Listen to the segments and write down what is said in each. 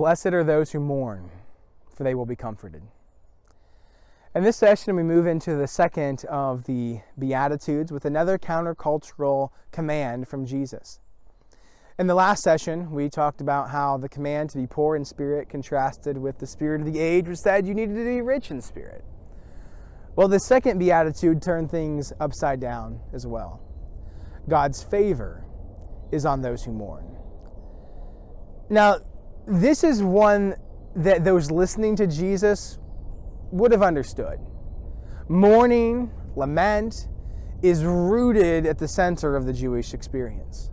Blessed are those who mourn, for they will be comforted. In this session, we move into the second of the Beatitudes with another countercultural command from Jesus. In the last session, we talked about how the command to be poor in spirit contrasted with the spirit of the age, which said you needed to be rich in spirit. Well, the second Beatitude turned things upside down as well. God's favor is on those who mourn. Now, this is one that those listening to Jesus would have understood. Mourning, lament, is rooted at the center of the Jewish experience.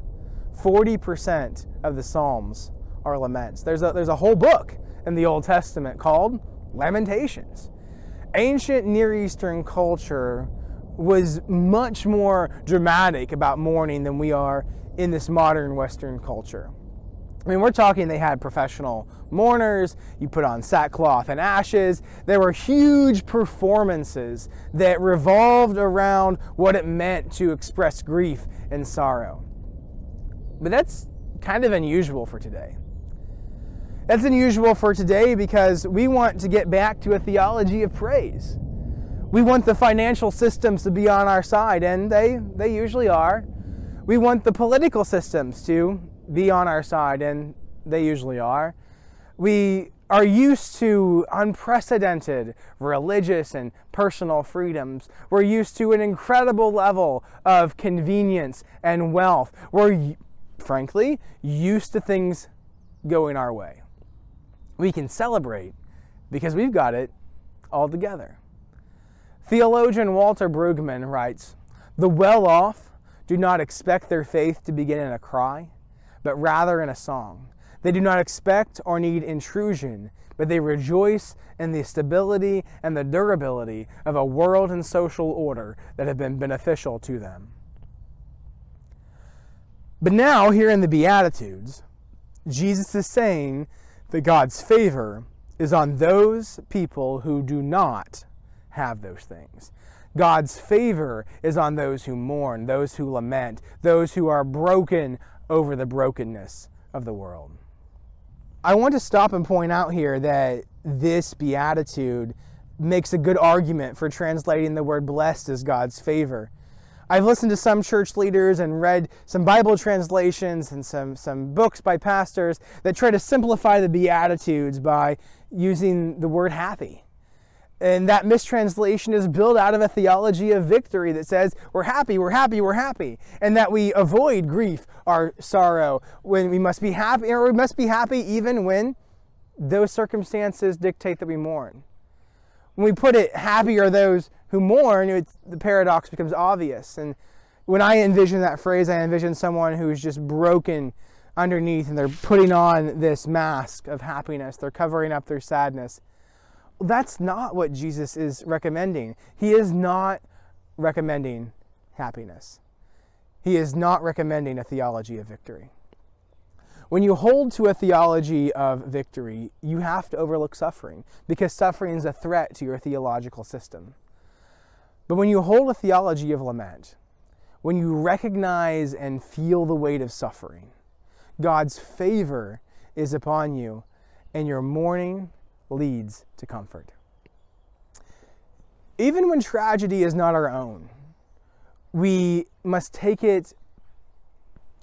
40% of the Psalms are laments. There's a, there's a whole book in the Old Testament called Lamentations. Ancient Near Eastern culture was much more dramatic about mourning than we are in this modern Western culture. I mean, we're talking they had professional mourners, you put on sackcloth and ashes. There were huge performances that revolved around what it meant to express grief and sorrow. But that's kind of unusual for today. That's unusual for today because we want to get back to a theology of praise. We want the financial systems to be on our side, and they, they usually are. We want the political systems to be on our side, and they usually are. We are used to unprecedented religious and personal freedoms. We're used to an incredible level of convenience and wealth. We're, frankly, used to things going our way. We can celebrate because we've got it all together. Theologian Walter Brueggemann writes The well off do not expect their faith to begin in a cry but rather in a song. They do not expect or need intrusion, but they rejoice in the stability and the durability of a world and social order that have been beneficial to them. But now, here in the Beatitudes, Jesus is saying that God's favor is on those people who do not have those things. God's favor is on those who mourn, those who lament, those who are broken over the brokenness of the world. I want to stop and point out here that this beatitude makes a good argument for translating the word blessed as God's favor. I've listened to some church leaders and read some Bible translations and some, some books by pastors that try to simplify the Beatitudes by using the word happy. And that mistranslation is built out of a theology of victory that says we're happy, we're happy, we're happy, and that we avoid grief or sorrow when we must be happy, or we must be happy even when those circumstances dictate that we mourn. When we put it, happy are those who mourn, the paradox becomes obvious. And when I envision that phrase, I envision someone who's just broken underneath and they're putting on this mask of happiness, they're covering up their sadness that's not what Jesus is recommending. He is not recommending happiness. He is not recommending a theology of victory. When you hold to a theology of victory, you have to overlook suffering because suffering is a threat to your theological system. But when you hold a theology of lament, when you recognize and feel the weight of suffering, God's favor is upon you, and your mourning leads to comfort. Even when tragedy is not our own, we must take it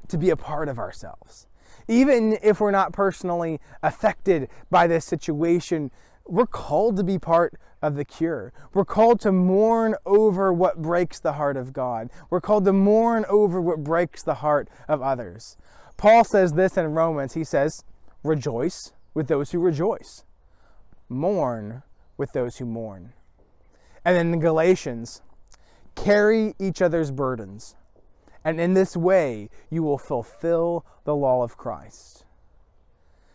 to be a part of ourselves. Even if we're not personally affected by this situation, we're called to be part of the cure. We're called to mourn over what breaks the heart of God. We're called to mourn over what breaks the heart of others. Paul says this in Romans. He says, Rejoice with those who rejoice, mourn with those who mourn. And then in Galatians, carry each other's burdens. And in this way, you will fulfill the law of Christ.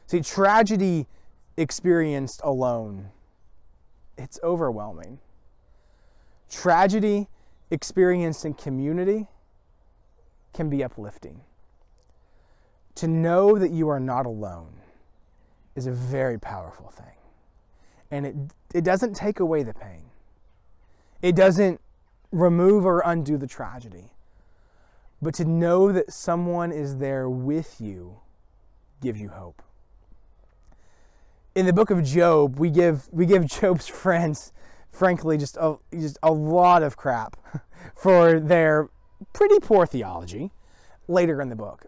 See, tragedy experienced alone, it's overwhelming. Tragedy experienced in community can be uplifting. To know that you are not alone is a very powerful thing and it, it doesn't take away the pain. It doesn't remove or undo the tragedy. But to know that someone is there with you gives you hope. in the book of Job, we give we give Job's friends, frankly, just a just a lot of crap for their pretty poor theology later in the book.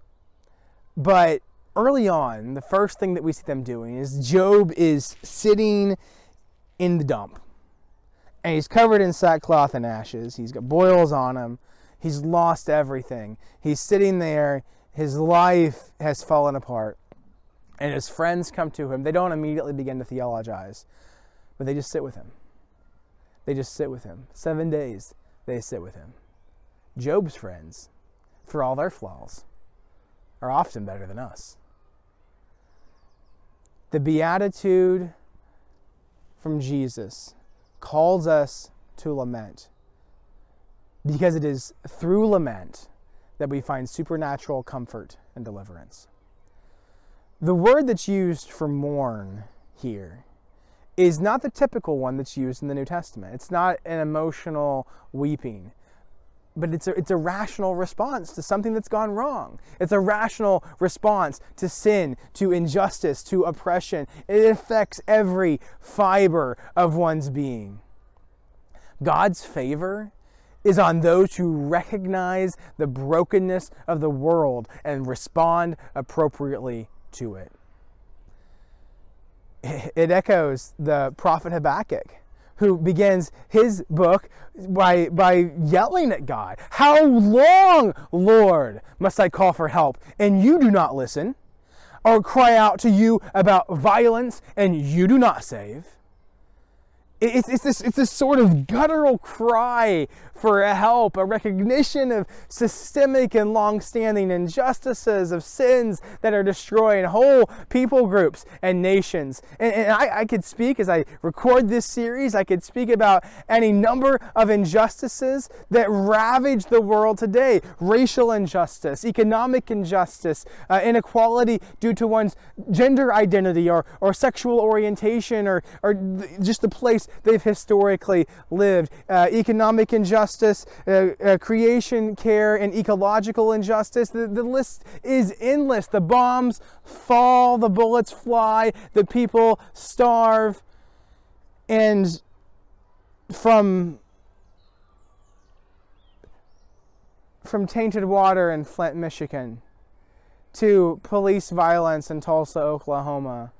But early on, the first thing that we see them doing is Job is sitting in the dump. And he's covered in sackcloth and ashes. He's got boils on him. He's lost everything. He's sitting there. His life has fallen apart. And his friends come to him. They don't immediately begin to theologize, but they just sit with him. They just sit with him. Seven days, they sit with him. Job's friends, for all their flaws, are often better than us. The beatitude from Jesus calls us to lament because it is through lament that we find supernatural comfort and deliverance. The word that's used for mourn here is not the typical one that's used in the New Testament. It's not an emotional weeping but it's a, it's a rational response to something that's gone wrong. It's a rational response to sin, to injustice, to oppression. It affects every fiber of one's being. God's favor is on those who recognize the brokenness of the world and respond appropriately to it. It echoes the prophet Habakkuk who begins his book by, by yelling at God. How long, Lord, must I call for help and you do not listen? Or cry out to you about violence and you do not save? It's, it's, this, it's this sort of guttural cry for help, a recognition of systemic and long-standing injustices, of sins that are destroying whole people groups and nations. And, and I, I could speak as I record this series, I could speak about any number of injustices that ravage the world today. Racial injustice, economic injustice, uh, inequality due to one's gender identity or, or sexual orientation or, or just the place they've historically lived, uh, economic injustice, uh, uh, creation care, and ecological injustice. The, the list is endless. The bombs fall, the bullets fly, the people starve, and from from tainted water in Flint, Michigan, to police violence in Tulsa, Oklahoma,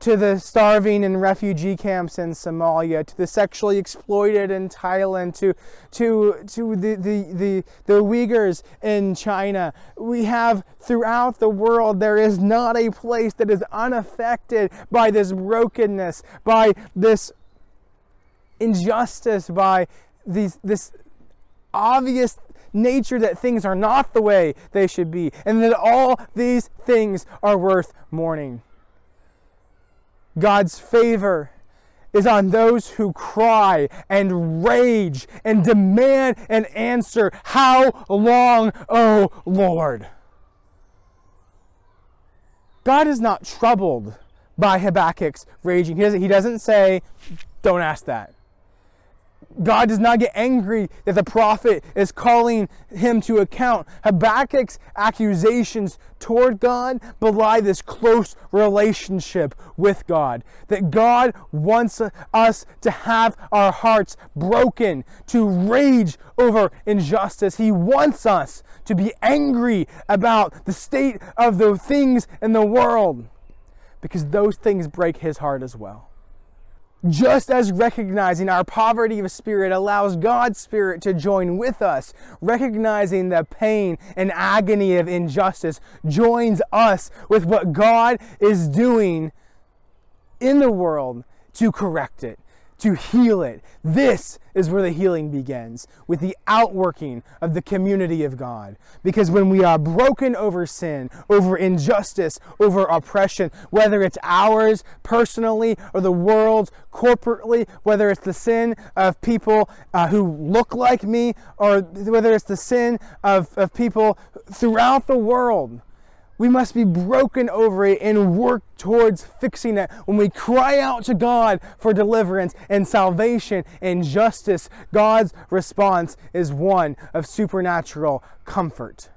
to the starving in refugee camps in Somalia, to the sexually exploited in Thailand, to, to, to the, the, the, the Uyghurs in China. We have throughout the world, there is not a place that is unaffected by this brokenness, by this injustice, by these, this obvious nature that things are not the way they should be, and that all these things are worth mourning. God's favor is on those who cry and rage and demand an answer. How long, O oh Lord? God is not troubled by Habakkuk's raging. He doesn't, he doesn't say, don't ask that. God does not get angry that the prophet is calling him to account. Habakkuk's accusations toward God belie this close relationship with God. That God wants us to have our hearts broken, to rage over injustice. He wants us to be angry about the state of the things in the world because those things break his heart as well. Just as recognizing our poverty of spirit allows God's Spirit to join with us, recognizing the pain and agony of injustice joins us with what God is doing in the world to correct it to heal it. This is where the healing begins with the outworking of the community of God. Because when we are broken over sin, over injustice, over oppression, whether it's ours personally or the world's corporately, whether it's the sin of people uh, who look like me or whether it's the sin of, of people throughout the world, we must be broken over it and work towards fixing it. When we cry out to God for deliverance and salvation and justice, God's response is one of supernatural comfort.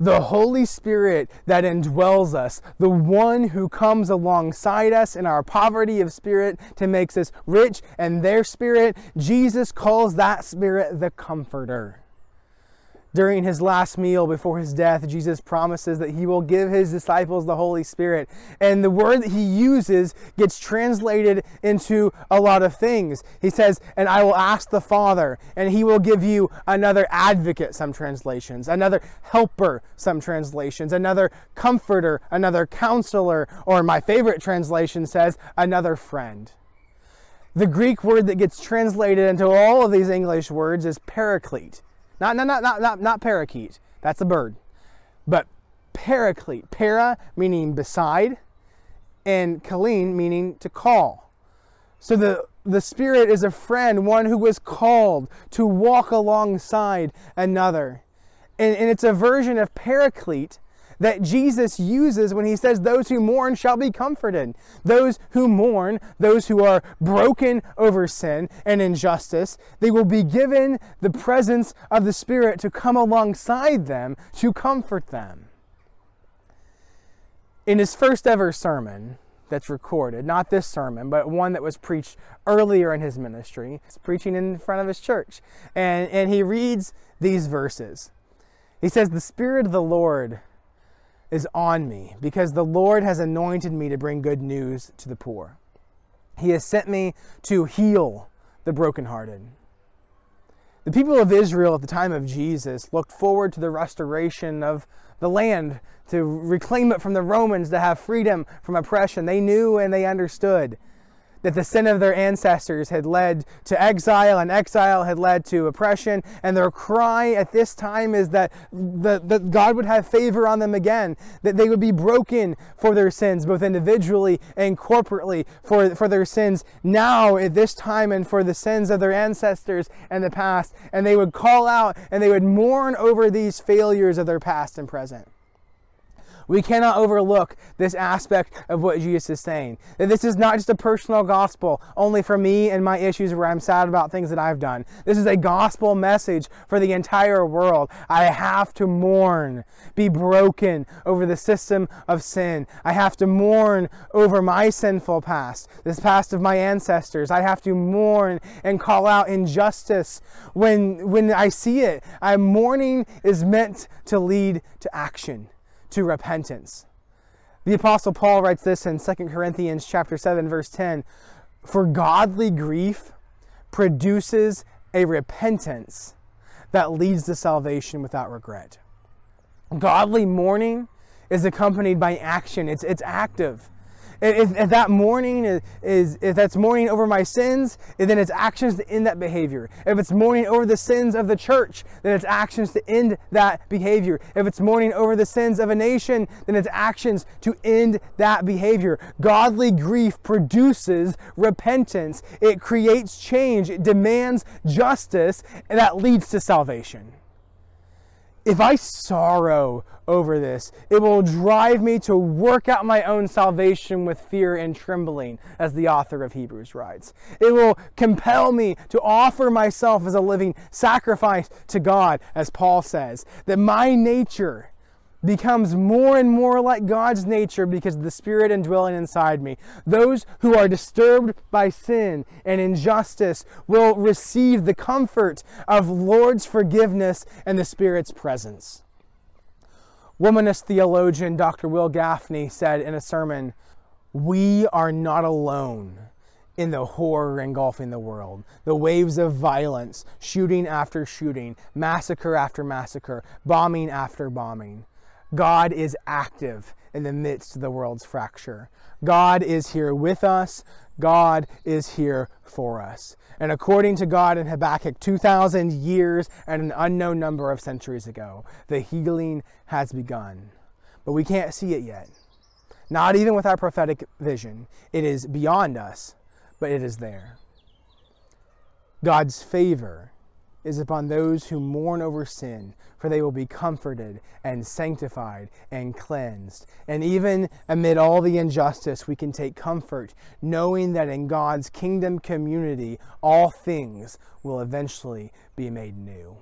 the Holy Spirit that indwells us, the one who comes alongside us in our poverty of spirit to make us rich and their spirit, Jesus calls that spirit the Comforter. During his last meal before his death, Jesus promises that he will give his disciples the Holy Spirit. And the word that he uses gets translated into a lot of things. He says, And I will ask the Father, and he will give you another advocate, some translations, another helper, some translations, another comforter, another counselor, or my favorite translation says, another friend. The Greek word that gets translated into all of these English words is paraclete. Not, not, not, not, not, not parakeet. That's a bird. But paraclete. Para meaning beside, and kalein meaning to call. So the, the Spirit is a friend, one who was called to walk alongside another. And, and it's a version of paraclete that Jesus uses when he says, Those who mourn shall be comforted. Those who mourn, those who are broken over sin and injustice, they will be given the presence of the Spirit to come alongside them to comfort them. In his first ever sermon, that's recorded, not this sermon, but one that was preached earlier in his ministry. He's preaching in front of his church. And, and he reads these verses. He says, The Spirit of the Lord is on me because the Lord has anointed me to bring good news to the poor. He has sent me to heal the brokenhearted. The people of Israel at the time of Jesus looked forward to the restoration of the land, to reclaim it from the Romans, to have freedom from oppression. They knew and they understood that the sin of their ancestors had led to exile, and exile had led to oppression. And their cry at this time is that, that God would have favor on them again, that they would be broken for their sins, both individually and corporately, for, for their sins now at this time and for the sins of their ancestors and the past. And they would call out and they would mourn over these failures of their past and present. We cannot overlook this aspect of what Jesus is saying. That this is not just a personal gospel only for me and my issues where I'm sad about things that I've done. This is a gospel message for the entire world. I have to mourn, be broken over the system of sin. I have to mourn over my sinful past, this past of my ancestors. I have to mourn and call out injustice when when I see it. I'm mourning is meant to lead to action to repentance. The apostle Paul writes this in 2 Corinthians chapter 7 verse 10, "For godly grief produces a repentance that leads to salvation without regret." Godly mourning is accompanied by action. It's it's active. If, if that mourning is, is, if that's mourning over my sins, then it's actions to end that behavior. If it's mourning over the sins of the church, then it's actions to end that behavior. If it's mourning over the sins of a nation, then it's actions to end that behavior. Godly grief produces repentance. It creates change. It demands justice, and that leads to salvation if I sorrow over this, it will drive me to work out my own salvation with fear and trembling, as the author of Hebrews writes. It will compel me to offer myself as a living sacrifice to God, as Paul says, that my nature becomes more and more like God's nature because of the Spirit indwelling inside me. Those who are disturbed by sin and injustice will receive the comfort of Lord's forgiveness and the Spirit's presence. Womanist theologian Dr. Wil Gafney said in a sermon, We are not alone in the horror engulfing the world. The waves of violence, shooting after shooting, massacre after massacre, bombing after bombing. God is active in the midst of the world's fracture. God is here with us. God is here for us. And according to God in Habakkuk, 2,000 years and an unknown number of centuries ago, the healing has begun. But we can't see it yet. Not even with our prophetic vision. It is beyond us, but it is there. God's favor is upon those who mourn over sin, for they will be comforted and sanctified and cleansed. And even amid all the injustice, we can take comfort knowing that in God's kingdom community, all things will eventually be made new.